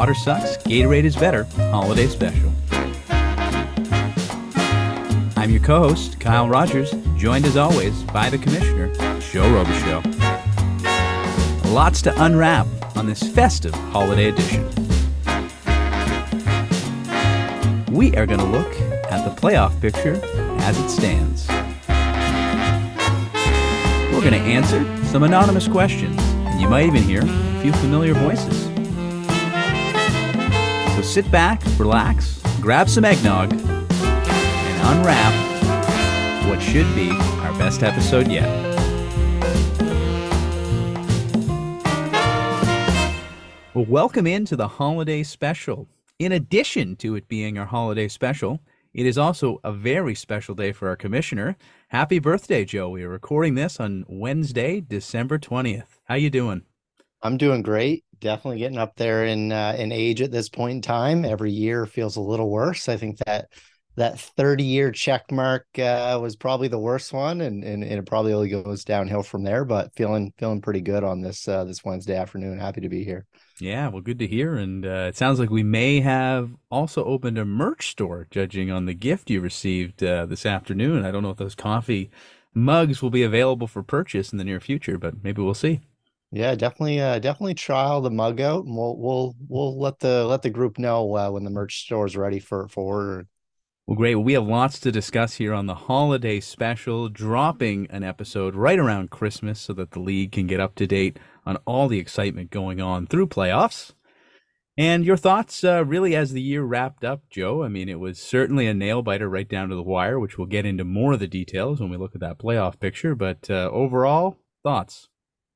Water sucks, Gatorade is better, holiday special. I'm your co host, Kyle Rogers, joined as always by the Commissioner, Joe Robichaux. Lots to unwrap on this festive holiday edition. We are going to look at the playoff picture as it stands. We're going to answer some anonymous questions, and you might even hear a few familiar voices. So sit back, relax, grab some eggnog, and unwrap what should be our best episode yet. Well, welcome into the holiday special. In addition to it being our holiday special, it is also a very special day for our commissioner. Happy birthday, Joe. We are recording this on Wednesday, December 20th. How you doing? I'm doing great. Definitely getting up there in uh, in age at this point in time. Every year feels a little worse. I think that that 30 year check mark uh, was probably the worst one and, and, and it probably only goes downhill from there but feeling feeling pretty good on this uh, this wednesday afternoon happy to be here yeah well good to hear and uh, it sounds like we may have also opened a merch store judging on the gift you received uh, this afternoon i don't know if those coffee mugs will be available for purchase in the near future but maybe we'll see yeah definitely uh, definitely trial the mug out and we'll we'll we'll let the let the group know uh, when the merch store is ready for for order well, great. Well, we have lots to discuss here on the holiday special, dropping an episode right around Christmas so that the league can get up to date on all the excitement going on through playoffs. And your thoughts, uh, really, as the year wrapped up, Joe? I mean, it was certainly a nail biter right down to the wire, which we'll get into more of the details when we look at that playoff picture. But uh, overall, thoughts?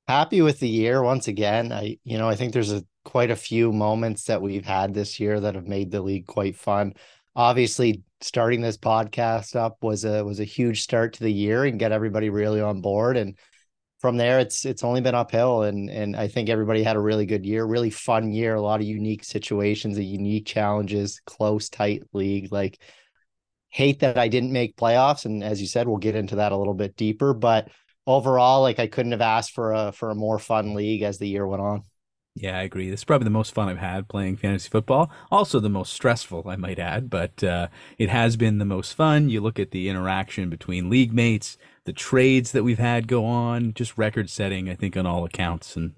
Happy with the year once again. I, you know, I think there's a quite a few moments that we've had this year that have made the league quite fun. Obviously starting this podcast up was a was a huge start to the year and get everybody really on board. And from there it's it's only been uphill. And and I think everybody had a really good year, really fun year, a lot of unique situations, unique challenges, close tight league. Like hate that I didn't make playoffs. And as you said we'll get into that a little bit deeper. But overall like I couldn't have asked for a for a more fun league as the year went on. Yeah, I agree. This is probably the most fun I've had playing fantasy football. Also, the most stressful, I might add, but uh, it has been the most fun. You look at the interaction between league mates, the trades that we've had go on, just record setting, I think, on all accounts. And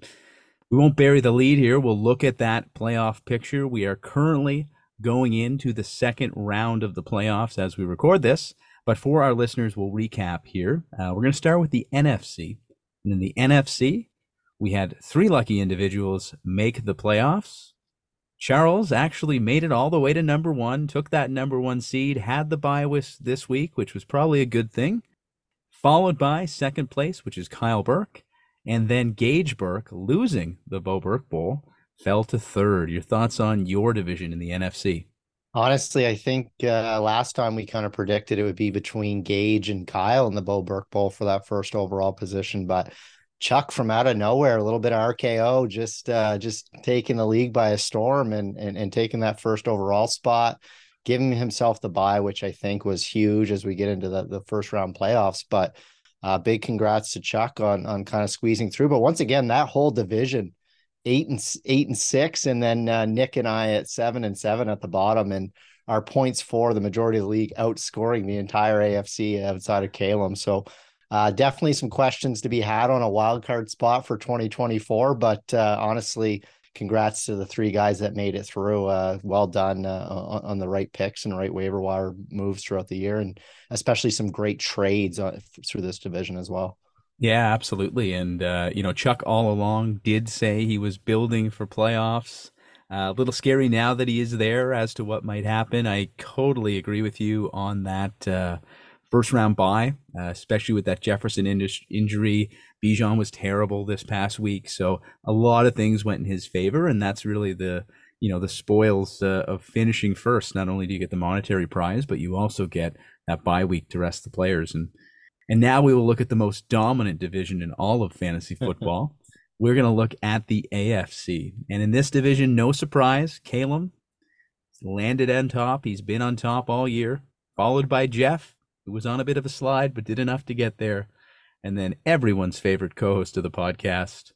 we won't bury the lead here. We'll look at that playoff picture. We are currently going into the second round of the playoffs as we record this. But for our listeners, we'll recap here. Uh, we're going to start with the NFC. And in the NFC, we had three lucky individuals make the playoffs. Charles actually made it all the way to number one, took that number one seed, had the bye this week, which was probably a good thing. Followed by second place, which is Kyle Burke, and then Gage Burke losing the Bo Burke Bowl fell to third. Your thoughts on your division in the NFC? Honestly, I think uh, last time we kind of predicted it would be between Gage and Kyle in the Bo Burke Bowl for that first overall position, but Chuck from out of nowhere, a little bit of RKO, just uh, just taking the league by a storm and, and and taking that first overall spot, giving himself the bye, which I think was huge as we get into the, the first round playoffs. But uh, big congrats to Chuck on on kind of squeezing through. But once again, that whole division, eight and eight and six, and then uh, Nick and I at seven and seven at the bottom, and our points for the majority of the league outscoring the entire AFC outside of Calum. So uh, definitely some questions to be had on a wild card spot for 2024, but uh, honestly, congrats to the three guys that made it through. Uh, well done uh, on, on, the right picks and right waiver wire moves throughout the year, and especially some great trades uh, through this division as well. Yeah, absolutely. And, uh, you know, Chuck all along did say he was building for playoffs. Uh, a little scary now that he is there as to what might happen. I totally agree with you on that. Uh, first round bye, uh, especially with that Jefferson in- injury. Bijan was terrible this past week, so a lot of things went in his favor, and that's really the you know the spoils uh, of finishing first. Not only do you get the monetary prize, but you also get that bye week to rest the players. And and now we will look at the most dominant division in all of fantasy football. We're going to look at the AFC, and in this division, no surprise, Calum landed on top. He's been on top all year, followed by Jeff who was on a bit of a slide but did enough to get there. And then everyone's favorite co host of the podcast,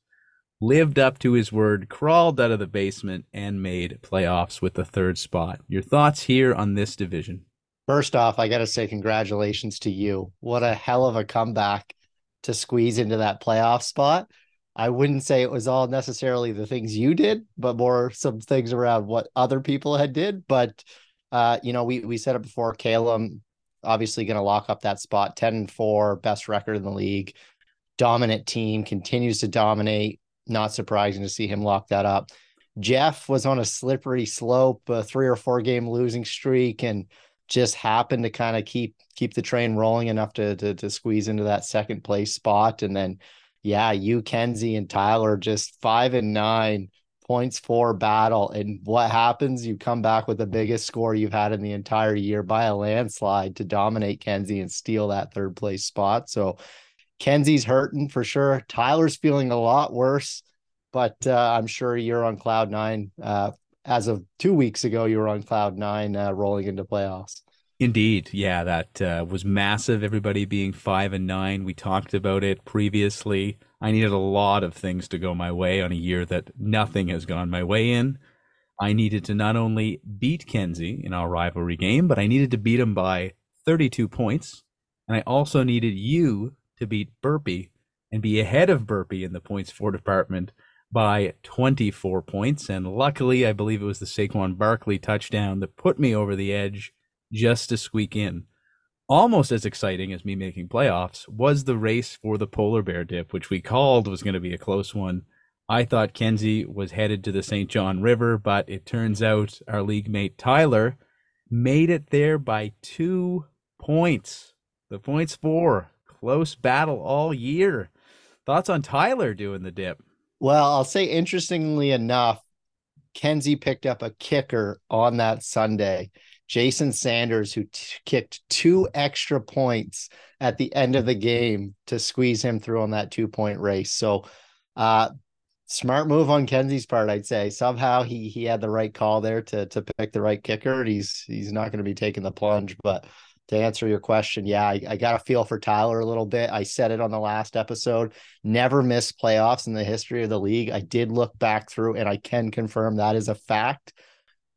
lived up to his word, crawled out of the basement, and made playoffs with the third spot. Your thoughts here on this division? First off, I got to say congratulations to you. What a hell of a comeback to squeeze into that playoff spot. I wouldn't say it was all necessarily the things you did, but more some things around what other people had did. But uh, you know, we we said it before. Caleb obviously going to lock up that spot, ten and four, best record in the league, dominant team, continues to dominate. Not surprising to see him lock that up. Jeff was on a slippery slope, a three or four game losing streak, and just happened to kind of keep keep the train rolling enough to, to to squeeze into that second place spot. And then, yeah, you, Kenzie, and Tyler just five and nine points for battle. And what happens? You come back with the biggest score you've had in the entire year by a landslide to dominate Kenzie and steal that third place spot. So Kenzie's hurting for sure. Tyler's feeling a lot worse, but uh, I'm sure you're on cloud nine uh, as of two weeks ago, you were on cloud nine uh, rolling into playoffs. Indeed, yeah, that uh, was massive. Everybody being five and nine. We talked about it previously. I needed a lot of things to go my way on a year that nothing has gone my way in. I needed to not only beat Kenzie in our rivalry game, but I needed to beat him by 32 points. And I also needed you to beat Burpee and be ahead of Burpee in the points for department by 24 points. And luckily, I believe it was the Saquon Barkley touchdown that put me over the edge just to squeak in. Almost as exciting as me making playoffs was the race for the polar bear dip, which we called was going to be a close one. I thought Kenzie was headed to the St. John River, but it turns out our league mate Tyler made it there by two points. The points for close battle all year. Thoughts on Tyler doing the dip? Well, I'll say interestingly enough, Kenzie picked up a kicker on that Sunday. Jason Sanders, who t- kicked two extra points at the end of the game to squeeze him through on that two point race. So, uh, smart move on Kenzie's part, I'd say. Somehow he he had the right call there to to pick the right kicker. and He's he's not going to be taking the plunge, but to answer your question, yeah, I, I, got a feel for Tyler a little bit. I said it on the last episode. Never missed playoffs in the history of the league. I did look back through, and I can confirm that is a fact.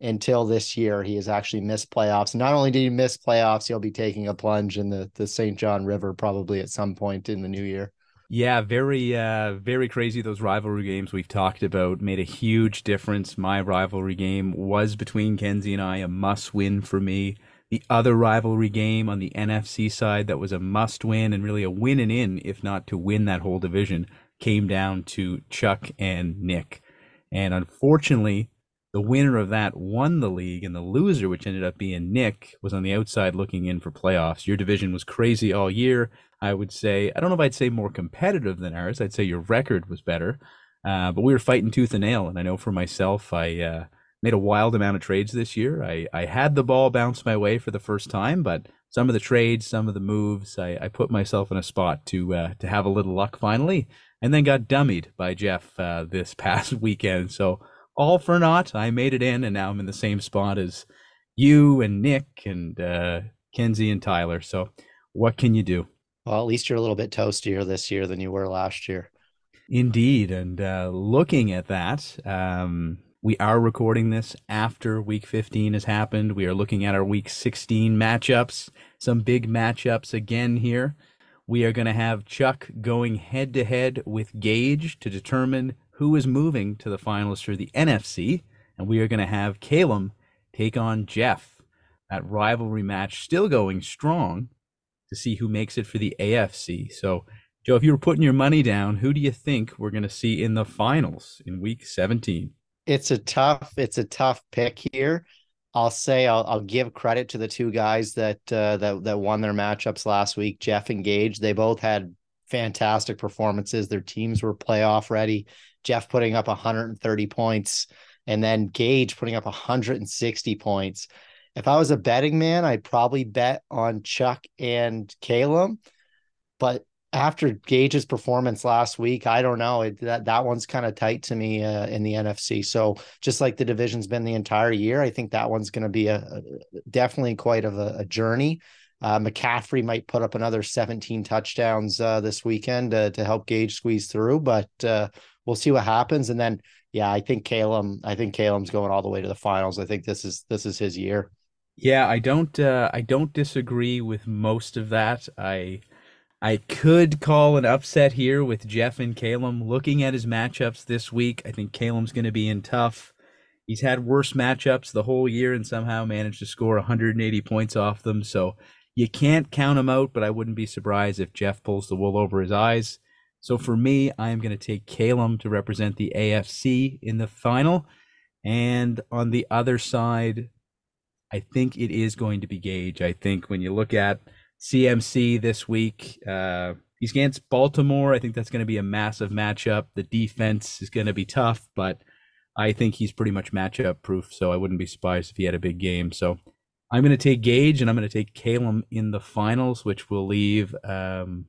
Until this year, he has actually missed playoffs. Not only did he miss playoffs, he'll be taking a plunge in the the St. John River probably at some point in the new year. Yeah, very, uh, very crazy. Those rivalry games we've talked about made a huge difference. My rivalry game was between Kenzie and I, a must win for me the other rivalry game on the NFC side that was a must win and really a win and in, if not to win that whole division, came down to Chuck and Nick. And unfortunately, the winner of that won the league, and the loser, which ended up being Nick, was on the outside looking in for playoffs. Your division was crazy all year. I would say, I don't know if I'd say more competitive than ours. I'd say your record was better, uh, but we were fighting tooth and nail. And I know for myself, I uh, made a wild amount of trades this year. I, I had the ball bounce my way for the first time, but some of the trades, some of the moves, I, I put myself in a spot to uh, to have a little luck finally, and then got dummied by Jeff uh, this past weekend. So all for naught. I made it in, and now I'm in the same spot as you and Nick and uh, Kenzie and Tyler. So what can you do? Well, at least you're a little bit toastier this year than you were last year. Indeed, and uh, looking at that, um, we are recording this after week 15 has happened. We are looking at our week 16 matchups, some big matchups again here. We are going to have Chuck going head to head with Gage to determine who is moving to the finals for the NFC. And we are going to have Calum take on Jeff. That rivalry match still going strong to see who makes it for the AFC. So, Joe, if you were putting your money down, who do you think we're going to see in the finals in week 17? It's a tough it's a tough pick here. I'll say I'll, I'll give credit to the two guys that uh, that that won their matchups last week, Jeff and Gage. They both had fantastic performances. Their teams were playoff ready. Jeff putting up 130 points, and then Gage putting up 160 points. If I was a betting man, I'd probably bet on Chuck and Caleb. But after Gage's performance last week, I don't know it, that that one's kind of tight to me uh, in the NFC. So just like the division's been the entire year, I think that one's going to be a, a, definitely quite of a, a journey. Uh, McCaffrey might put up another 17 touchdowns uh, this weekend to help Gage squeeze through, but uh, we'll see what happens. And then, yeah, I think Calum, I think Calum's going all the way to the finals. I think this is this is his year. Yeah, I don't uh, I don't disagree with most of that. I I could call an upset here with Jeff and Calum. Looking at his matchups this week, I think Calum's going to be in tough. He's had worse matchups the whole year and somehow managed to score 180 points off them. So you can't count him out, but I wouldn't be surprised if Jeff pulls the wool over his eyes. So for me, I am going to take Calum to represent the AFC in the final. And on the other side, I think it is going to be Gage. I think when you look at CMC this week, uh, he's against Baltimore. I think that's going to be a massive matchup. The defense is going to be tough, but I think he's pretty much matchup proof. So I wouldn't be surprised if he had a big game. So I'm going to take Gage and I'm going to take Calum in the finals, which will leave um,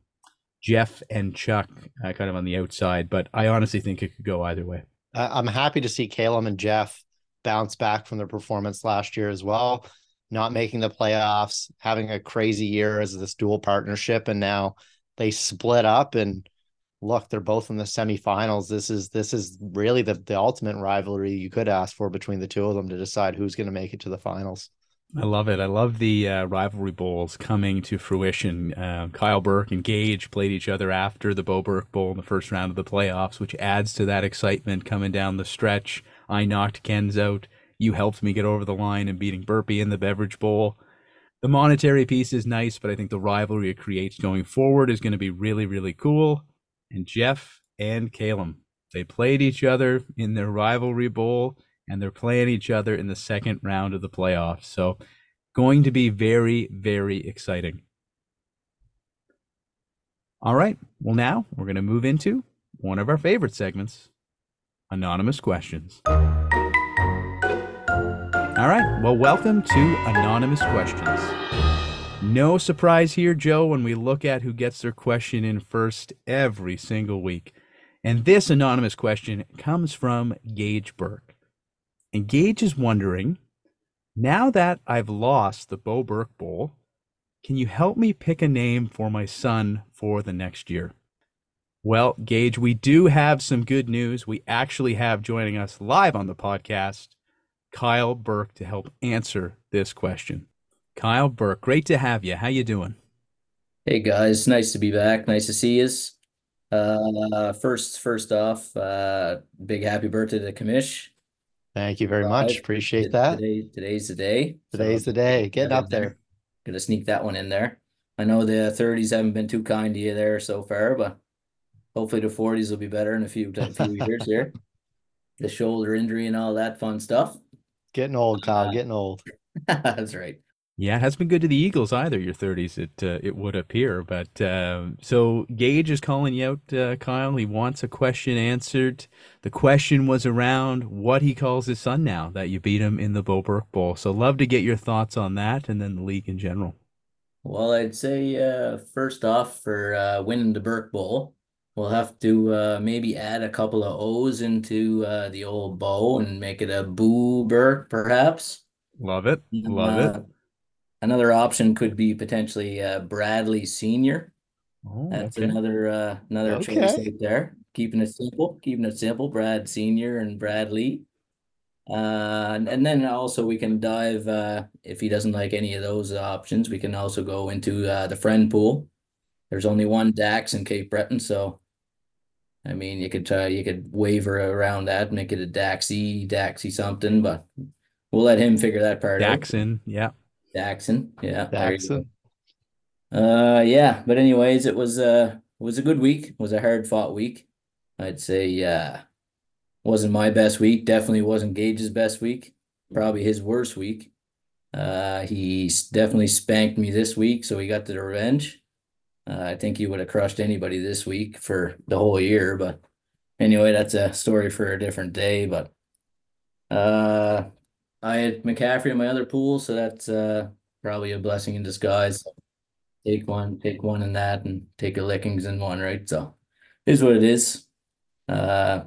Jeff and Chuck uh, kind of on the outside, but I honestly think it could go either way. I'm happy to see Calum and Jeff bounce back from their performance last year as well, not making the playoffs, having a crazy year as this dual partnership, and now they split up and look, they're both in the semifinals. This is this is really the the ultimate rivalry you could ask for between the two of them to decide who's going to make it to the finals. I love it. I love the uh, rivalry bowls coming to fruition. Uh, Kyle Burke and Gage played each other after the Bo Burke Bowl in the first round of the playoffs, which adds to that excitement coming down the stretch. I knocked Kenz out. You helped me get over the line and beating Burpee in the Beverage Bowl. The monetary piece is nice, but I think the rivalry it creates going forward is going to be really, really cool. And Jeff and Calum, they played each other in their rivalry bowl and they're playing each other in the second round of the playoffs. So, going to be very, very exciting. All right. Well, now we're going to move into one of our favorite segments Anonymous Questions. All right. Well, welcome to Anonymous Questions. No surprise here, Joe, when we look at who gets their question in first every single week. And this anonymous question comes from Gage Burke. And Gage is wondering now that I've lost the Bo Burke Bowl, can you help me pick a name for my son for the next year? Well, Gage, we do have some good news. We actually have joining us live on the podcast Kyle Burke to help answer this question. Kyle Burke, great to have you. How you doing? Hey guys, nice to be back. Nice to see you. Uh, first, first off, uh, big happy birthday to Commish. Thank you very much. Appreciate that. Today, today's the day. Today's so, the day. Getting up there. Gonna sneak that one in there. I know the 30s haven't been too kind to you there so far, but hopefully the 40s will be better in a few, a few years here. The shoulder injury and all that fun stuff. Getting old, Kyle. Uh, getting old. That's right. Yeah, it hasn't been good to the Eagles either. Your thirties, it uh, it would appear. But uh, so Gage is calling you out, uh, Kyle. He wants a question answered. The question was around what he calls his son now that you beat him in the Bo Burke Bowl. So love to get your thoughts on that, and then the league in general. Well, I'd say uh, first off for uh, winning the Burke Bowl, we'll have to uh, maybe add a couple of O's into the old bow and make it a Boo Burke, perhaps. Love it. Love it Another option could be potentially uh, Bradley Senior. Oh, That's okay. another uh, another okay. choice right there. Keeping it simple, keeping it simple. Brad Senior and Bradley. Uh, and, and then also we can dive uh, if he doesn't like any of those options. We can also go into uh, the friend pool. There's only one Dax in Cape Breton, so I mean you could try you could waver around that, make it a Daxy, Daxy something, but we'll let him figure that part Daxon, out. Daxon, yeah. Jackson. Yeah. Jackson. Uh yeah, but anyways, it was uh it was a good week. It was a hard fought week. I'd say uh wasn't my best week. Definitely wasn't Gage's best week. Probably his worst week. Uh he definitely spanked me this week, so he got the revenge. Uh, I think he would have crushed anybody this week for the whole year, but anyway, that's a story for a different day. But uh I had McCaffrey in my other pool, so that's uh, probably a blessing in disguise. Take one, take one in that, and take a lickings in one, right? So, is what it is. Uh,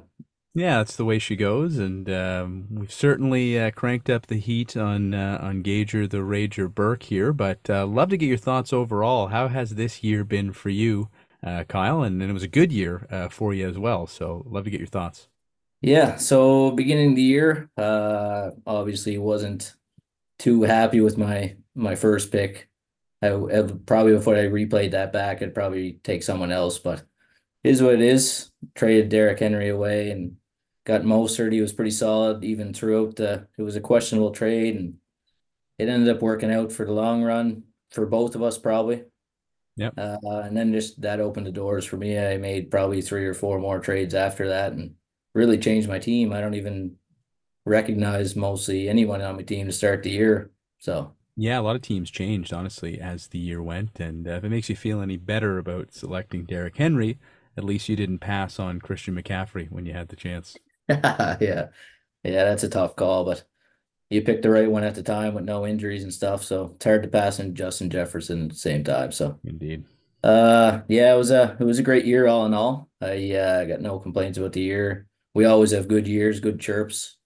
yeah, that's the way she goes, and um, we've certainly uh, cranked up the heat on uh, on Gager the Rager Burke here. But uh, love to get your thoughts overall. How has this year been for you uh, Kyle, and, and, it was a good year uh, for you as well. So, love to get your thoughts. Yeah. So, beginning of the year, uh, obviously wasn't too happy with my my first pick. I, I probably before I replayed that back, I'd probably take someone else, but is what it is. Traded Derrick Henry away and got Mostert. He was pretty solid even throughout the. It was a questionable trade, and it ended up working out for the long run for both of us probably. Yeah. Uh, and then just that opened the doors for me. I made probably three or four more trades after that, and really changed my team. I don't even recognize mostly anyone on my team to start the year. So yeah, a lot of teams changed honestly as the year went, and uh, if it makes you feel any better about selecting Derrick Henry, at least you didn't pass on Christian McCaffrey when you had the chance. yeah, yeah, that's a tough call, but you picked the right one at the time with no injuries and stuff. So it's hard to pass in Justin Jefferson at the same time. So indeed. Uh yeah, it was a it was a great year all in all. I uh, got no complaints about the year. We always have good years, good chirps.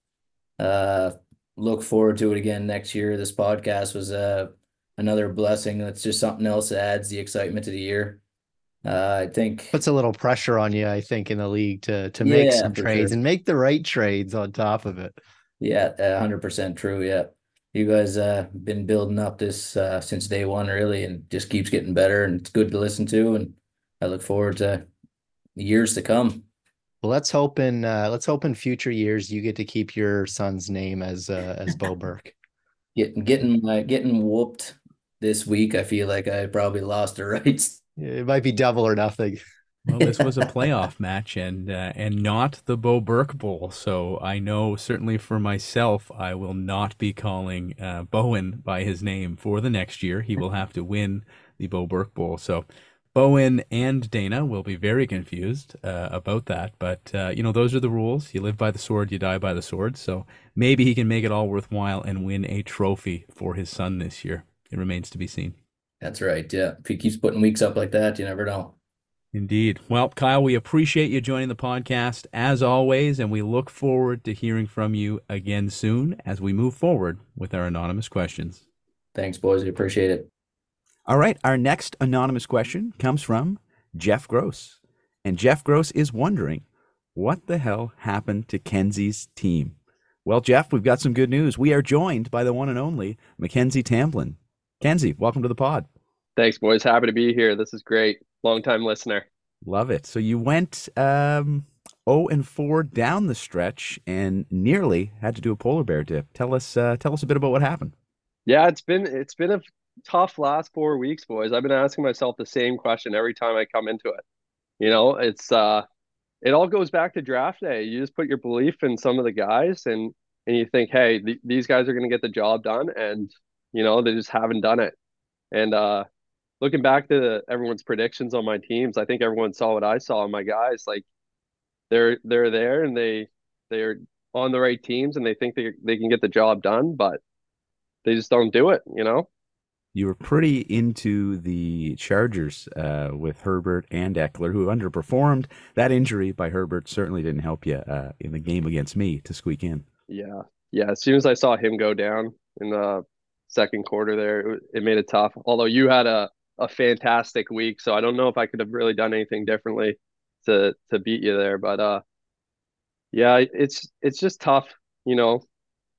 Uh look forward to it again next year. This podcast was uh another blessing. That's just something else that adds the excitement to the year. Uh, I think puts a little pressure on you, I think, in the league to to make yeah, some trades sure. and make the right trades on top of it. Yeah, hundred percent true. Yeah, you guys uh been building up this uh since day one, really, and just keeps getting better, and it's good to listen to, and I look forward to years to come. Well, let's hope in uh, let's hope in future years you get to keep your son's name as uh, as Bo Burke. getting getting uh, getting whooped this week, I feel like I probably lost the rights. It might be double or nothing well, this was a playoff match and uh, and not the Bo Burke Bowl. So I know certainly for myself, I will not be calling uh, Bowen by his name for the next year. He will have to win the Bo Burke Bowl. So Bowen and Dana will be very confused uh, about that. But uh, you know, those are the rules. You live by the sword, you die by the sword. So maybe he can make it all worthwhile and win a trophy for his son this year. It remains to be seen. That's right. Yeah, if he keeps putting weeks up like that, you never know. Indeed. Well, Kyle, we appreciate you joining the podcast as always, and we look forward to hearing from you again soon as we move forward with our anonymous questions. Thanks, boys. We appreciate it. All right. Our next anonymous question comes from Jeff Gross. And Jeff Gross is wondering what the hell happened to Kenzie's team? Well, Jeff, we've got some good news. We are joined by the one and only Mackenzie Tamplin. Kenzie, welcome to the pod. Thanks, boys. Happy to be here. This is great long time listener. Love it. So you went um, 0 and 4 down the stretch and nearly had to do a polar bear dip. Tell us uh, tell us a bit about what happened. Yeah, it's been it's been a tough last 4 weeks, boys. I've been asking myself the same question every time I come into it. You know, it's uh it all goes back to draft day. You just put your belief in some of the guys and and you think, "Hey, th- these guys are going to get the job done." And you know, they just haven't done it. And uh looking back to everyone's predictions on my teams, I think everyone saw what I saw on my guys. Like they're they're there and they they're on the right teams and they think they they can get the job done, but they just don't do it. You know. You were pretty into the Chargers uh, with Herbert and Ekeler, who underperformed. That injury by Herbert certainly didn't help you uh, in the game against me to squeak in. Yeah, yeah. As soon as I saw him go down in the second quarter, there it, it made it tough. Although you had a a fantastic week. So I don't know if I could have really done anything differently to to beat you there. But uh yeah, it's it's just tough, you know.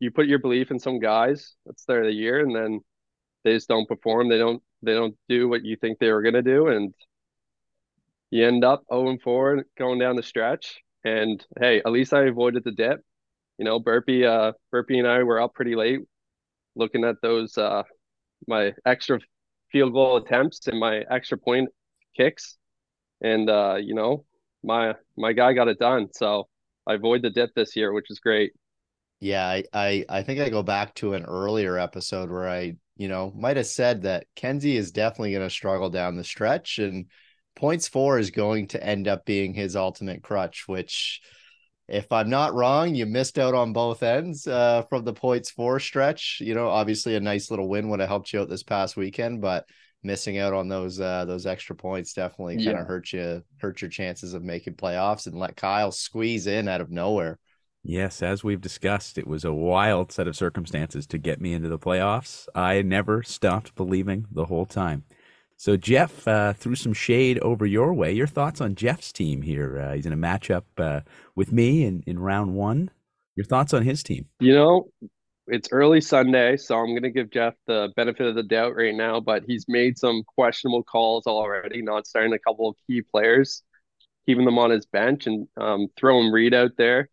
You put your belief in some guys, that's their the year, and then they just don't perform. They don't they don't do what you think they were gonna do, and you end up 0 and 4 going down the stretch. And hey, at least I avoided the dip. You know, Burpee, uh, Burpee and I were up pretty late, looking at those uh, my extra field goal attempts and my extra point kicks. And uh, you know, my my guy got it done. So I avoid the dip this year, which is great. Yeah, I, I I think I go back to an earlier episode where I, you know, might have said that Kenzie is definitely going to struggle down the stretch and points for is going to end up being his ultimate crutch, which if I'm not wrong, you missed out on both ends uh, from the points for stretch. You know, obviously a nice little win would have helped you out this past weekend, but missing out on those uh, those extra points definitely kind of yeah. hurt you hurt your chances of making playoffs and let Kyle squeeze in out of nowhere. Yes, as we've discussed, it was a wild set of circumstances to get me into the playoffs. I never stopped believing the whole time. So Jeff uh, threw some shade over your way. Your thoughts on Jeff's team here? Uh, he's in a matchup uh, with me in, in round one. Your thoughts on his team? You know, it's early Sunday, so I'm going to give Jeff the benefit of the doubt right now, but he's made some questionable calls already, not starting a couple of key players, keeping them on his bench and um, throwing Reed out there.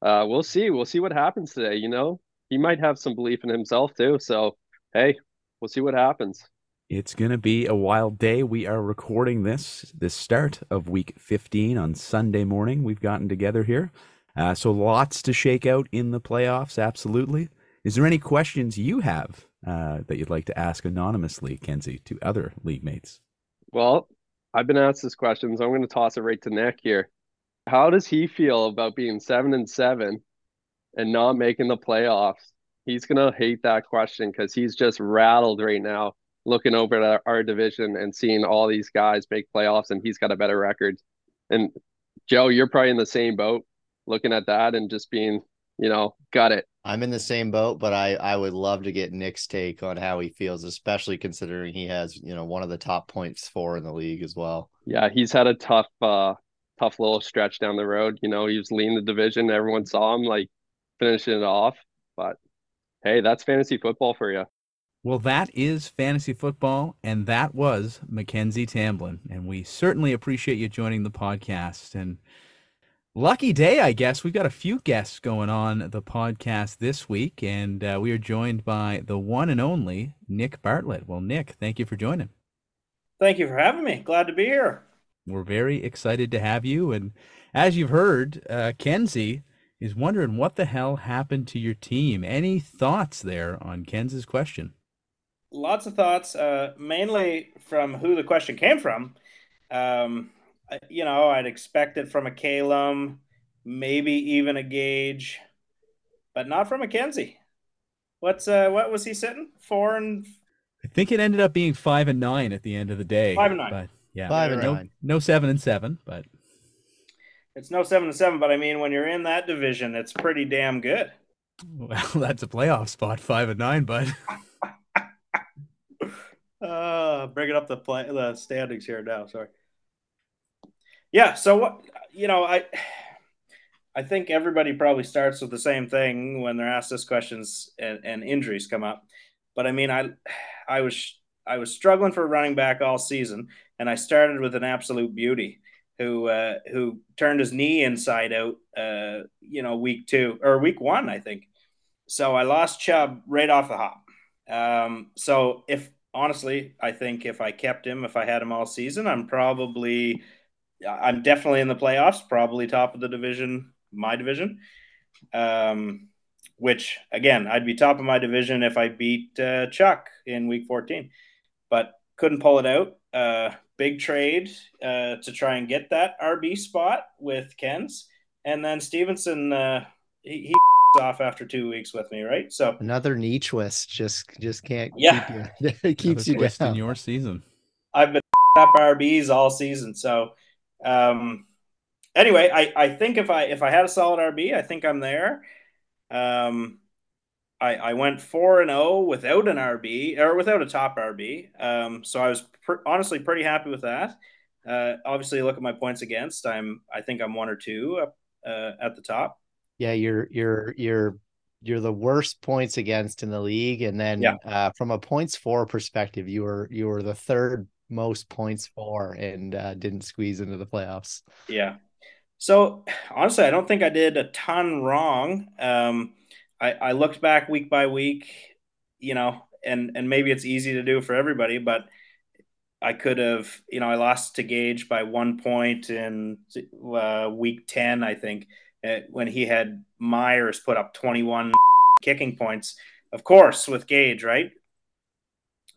Uh, we'll see. We'll see what happens today. You know, he might have some belief in himself too. So, hey, we'll see what happens. It's going to be a wild day. We are recording this, the start of week 15 on Sunday morning. We've gotten together here. Uh, so lots to shake out in the playoffs, absolutely. Is there any questions you have uh, that you'd like to ask anonymously, Kenzie, to other league mates? Well, I've been asked this question, so I'm going to toss it right to Nick here. How does he feel about being seven and seven and not making the playoffs? He's going to hate that question because he's just rattled right now looking over at our, our division and seeing all these guys make playoffs and he's got a better record. And Joe, you're probably in the same boat looking at that and just being, you know, got it. I'm in the same boat, but I I would love to get Nick's take on how he feels, especially considering he has you know one of the top points for in the league as well. Yeah, he's had a tough uh tough little stretch down the road. You know, he was leading the division. Everyone saw him like finishing it off, but hey, that's fantasy football for you. Well, that is fantasy football, and that was Mackenzie Tamblin, and we certainly appreciate you joining the podcast and. Lucky day, I guess. We've got a few guests going on the podcast this week, and uh, we are joined by the one and only Nick Bartlett. Well, Nick, thank you for joining. Thank you for having me. Glad to be here. We're very excited to have you. And as you've heard, uh, Kenzie is wondering what the hell happened to your team. Any thoughts there on Kenzie's question? Lots of thoughts, uh, mainly from who the question came from. Um, you know, I'd expect it from a Calum, maybe even a Gage, but not from a Kenzie. What's uh what was he sitting? Four and I think it ended up being five and nine at the end of the day. Five and nine. But yeah. Five and no, nine. No seven and seven, but it's no seven and seven, but I mean when you're in that division, it's pretty damn good. Well, that's a playoff spot, five and nine, but uh bringing up the play the standings here now, sorry. Yeah. So what you know, I I think everybody probably starts with the same thing when they're asked this questions and, and injuries come up. But I mean, I I was I was struggling for running back all season, and I started with an absolute beauty who uh, who turned his knee inside out. Uh, you know, week two or week one, I think. So I lost Chubb right off the hop. Um, so if honestly, I think if I kept him, if I had him all season, I'm probably I'm definitely in the playoffs, probably top of the division, my division. Um, which again, I'd be top of my division if I beat uh, Chuck in week 14, but couldn't pull it out. Uh, big trade uh, to try and get that RB spot with Kenz, and then Stevenson uh, he, he off after two weeks with me, right? So another knee twist just just can't yeah keep you, keeps you twist down. in your season. I've been up RBs all season, so um, anyway, I, I think if I if I had a solid RB, I think I'm there. Um, I I went four and zero without an RB or without a top RB. Um, so I was pr- honestly pretty happy with that. Uh, obviously, look at my points against. I'm I think I'm one or two up uh, at the top. Yeah, you're you're you're you're the worst points against in the league, and then Yeah. uh, from a points for perspective, you were you were the third most points for and uh, didn't squeeze into the playoffs. Yeah. So honestly, I don't think I did a ton wrong. Um, I, I looked back week by week, you know, and and maybe it's easy to do for everybody, but I could have, you know, I lost to Gage by one point in uh, week ten, I think, uh, when he had Myers put up twenty one kicking points. Of course, with Gage, right?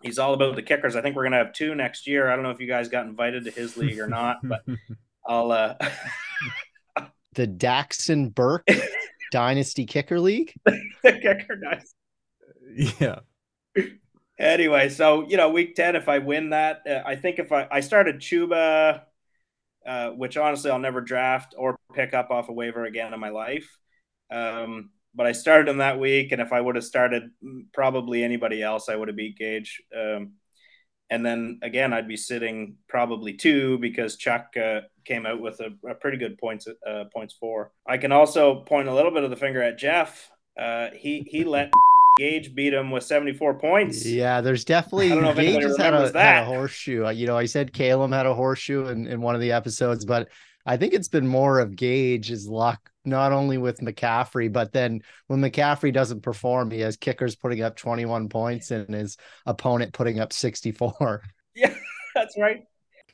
He's all about the kickers. I think we're gonna have two next year. I don't know if you guys got invited to his league or not, but I'll. uh The Daxon Burke Dynasty Kicker League. the kicker guys. yeah. Anyway, so you know, week ten, if I win that, uh, I think if I I started Chuba, uh, which honestly I'll never draft or pick up off a waiver again in my life. Um, but I started him that week, and if I would have started probably anybody else, I would have beat Gage. Um, and then again, I'd be sitting probably two because Chuck uh, came out with a, a pretty good points uh, points for. I can also point a little bit of the finger at Jeff. Uh, he he let Gage beat him with 74 points. Yeah, there's definitely I don't know if Gage had a, had a horseshoe. You know, I said Caleb had a horseshoe in, in one of the episodes, but I think it's been more of Gage's luck, not only with McCaffrey, but then when McCaffrey doesn't perform, he has kickers putting up 21 points and his opponent putting up 64. Yeah, that's right.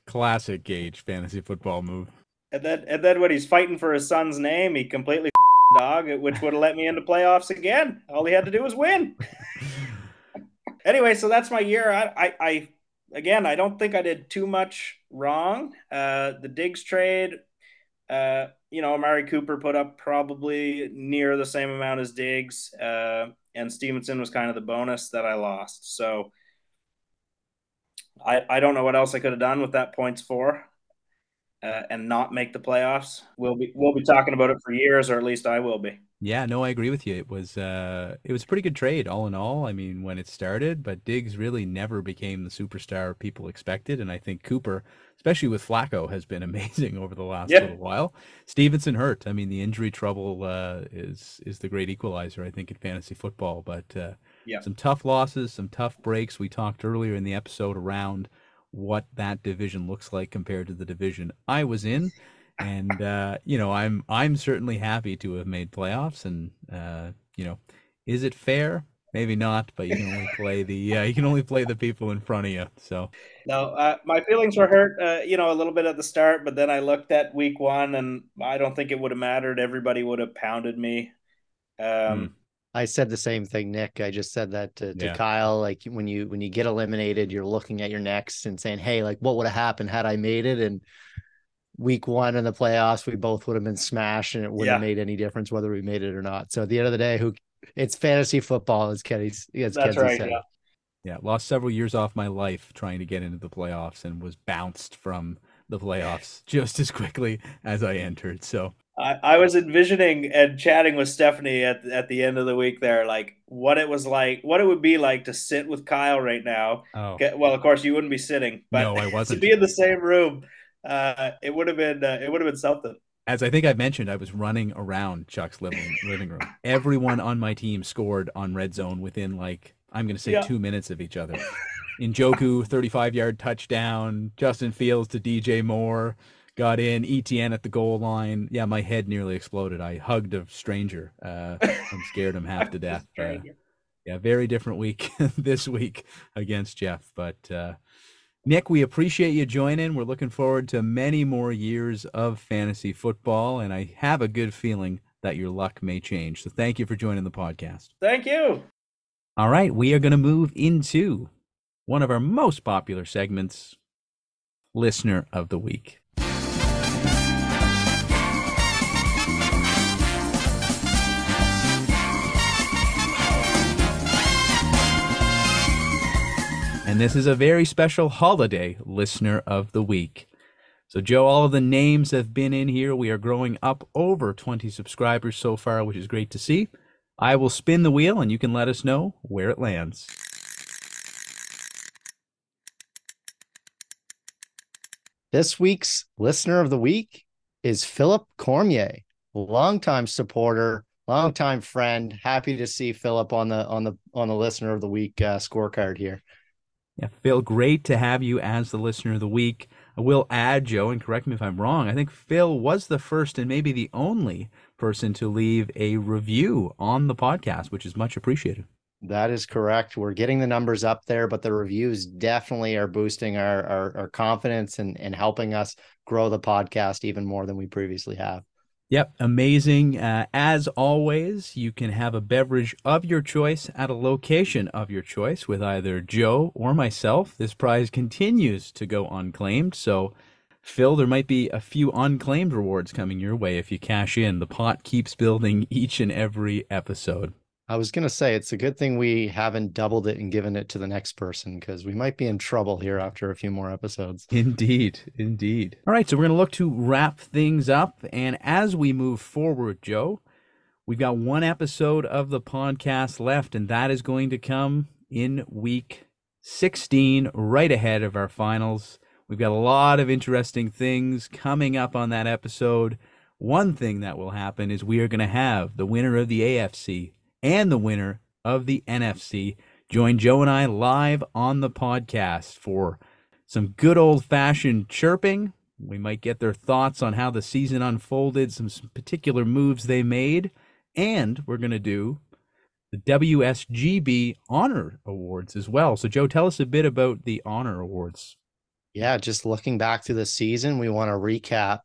Classic Gage fantasy football move. And then and then when he's fighting for his son's name, he completely dog, which would have let me into playoffs again. All he had to do was win. anyway, so that's my year. I, I, I again, I don't think I did too much wrong. Uh, the Diggs trade, uh, you know, Amari Cooper put up probably near the same amount as Diggs, uh, and Stevenson was kind of the bonus that I lost. So I, I don't know what else I could have done with that points for. Uh, and not make the playoffs. We'll be we'll be talking about it for years, or at least I will be. Yeah, no, I agree with you. It was uh it was a pretty good trade all in all. I mean, when it started, but Diggs really never became the superstar people expected, and I think Cooper, especially with Flacco, has been amazing over the last Yeah. little while. Stevenson hurt. I mean, the injury trouble uh is is the great equalizer, I think, in fantasy football, but uh Yeah. some tough losses, some tough breaks. We talked earlier in the episode around what that division looks like compared to the division I was in and uh, you know I'm I'm certainly happy to have made playoffs, and uh, you know, is it fair? Maybe not, but you can only play the uh, you can only play the people in front of you. So No, uh, my feelings were hurt, uh, you know, a little bit at the start, but then I looked at week one, and I don't think it would have mattered. Everybody would have pounded me. Um, I said the same thing, Nick. I just said that to, to Yeah. Kyle. Like when you when you get eliminated, you're looking at your next and saying, "Hey, like what would have happened had I made it?" And week one in the playoffs, we both would have been smashed, and it wouldn't have made any difference whether we made it or not. So at the end of the day, who it's fantasy football, as Kenny's as That's Kenzie right, said. yeah. yeah, lost several years off my life trying to get into the playoffs, and was bounced from the playoffs just as quickly as I entered. So I, I was envisioning and chatting with Stephanie at at the end of the week there, like what it was like, what it would be like to sit with Kyle right now. oh Well, of course, you wouldn't be sitting, but No, I wasn't. to be in the same room, uh, it would have been uh, it would have been something. as I think I mentioned, I was running around Chuck's living living room. Everyone on my team scored on red zone within like I'm going to say Yeah. two minutes of each other. Njoku, 35 yard touchdown. Justin Fields to DJ Moore got in. ETN at the goal line. Yeah, my head nearly exploded. I hugged a stranger uh, and scared him half to death. Uh, yeah, very different week this week against Jeff. But uh, Nick, we appreciate you joining. We're looking forward to many more years of fantasy football, and I have a good feeling that your luck may change. So thank you for joining the podcast. Thank you. All right, we are going to move into one of our most popular segments, Listener of the Week. This is a very special holiday listener of the week. So, Joe, all of the names have been in here. We are growing up over 20 subscribers so far, which is great to see. I will spin the wheel and you can let us know where it lands. This week's listener of the week is Philip Cormier, longtime supporter, longtime friend. Happy to see Philip on the on the on the listener of the week uh, scorecard here. Yeah, Phil, great to have you as the listener of the week. I will add, Joe, and correct me if I'm wrong. I think Phil was the first and maybe the only person to leave a review on the podcast, which is much appreciated. That is correct. We're getting the numbers up there, but the reviews definitely are boosting our our, our confidence and, and helping us grow the podcast even more than we previously have. Yep, amazing. Uh, as always, you can have a beverage of your choice at a location of your choice with either Joe or myself. This prize continues to go unclaimed. So, Phil, there might be a few unclaimed rewards coming your way if you cash in. The pot keeps building each and every episode. I was gonna say it's a good thing we haven't doubled it and given it to the next person because we might be in trouble here after a few more episodes. Indeed, indeed. All right, so we're going to look to wrap things up. And as we move forward, Joe, we've got one episode of the podcast left, and that is going to come in week 16, right ahead of our finals. We've got a lot of interesting things coming up on that episode. One thing that will happen is we are going to have the winner of the AFC and the winner of the NFC join Joe and I live on the podcast for some good old fashioned chirping. We might get their thoughts on how the season unfolded, some, particular moves they made, and we're going to do the WSGB Honor Awards as well. So, Joe, tell us a bit about the Honor Awards. Yeah, just looking back to the season, we want to recap,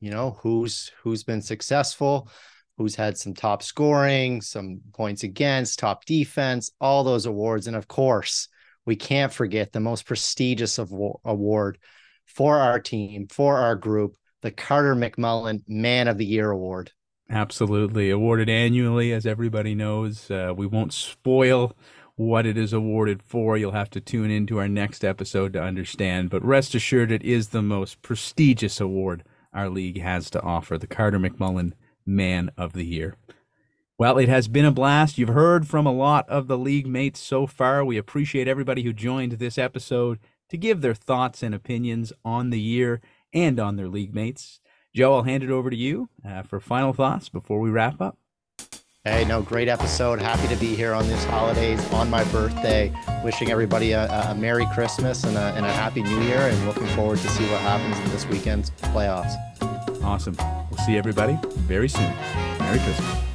you know, who's who's been successful, who's had some top scoring, some points against, top defense, all those awards. And of course, we can't forget the most prestigious of, award for our team, for our group, the Carter McMullen Man of the Year Award. Absolutely. Awarded annually, as everybody knows. Uh, we won't spoil what it is awarded for. You'll have to tune into our next episode to understand. But rest assured, it is the most prestigious award our league has to offer the Carter McMullen Man of the Year. Well, it has been a blast. You've heard from a lot of the league mates so far. We appreciate everybody who joined this episode to give their thoughts and opinions on the year and on their league mates. Joe, I'll hand it over to you uh, for final thoughts before we wrap up. Hey, no, great episode. Happy to be here on these holidays on my birthday. Wishing everybody a, a Merry Christmas and a, and a Happy New Year, and looking forward to see what happens in this weekend's playoffs. Awesome. We'll see everybody very soon. Merry Christmas.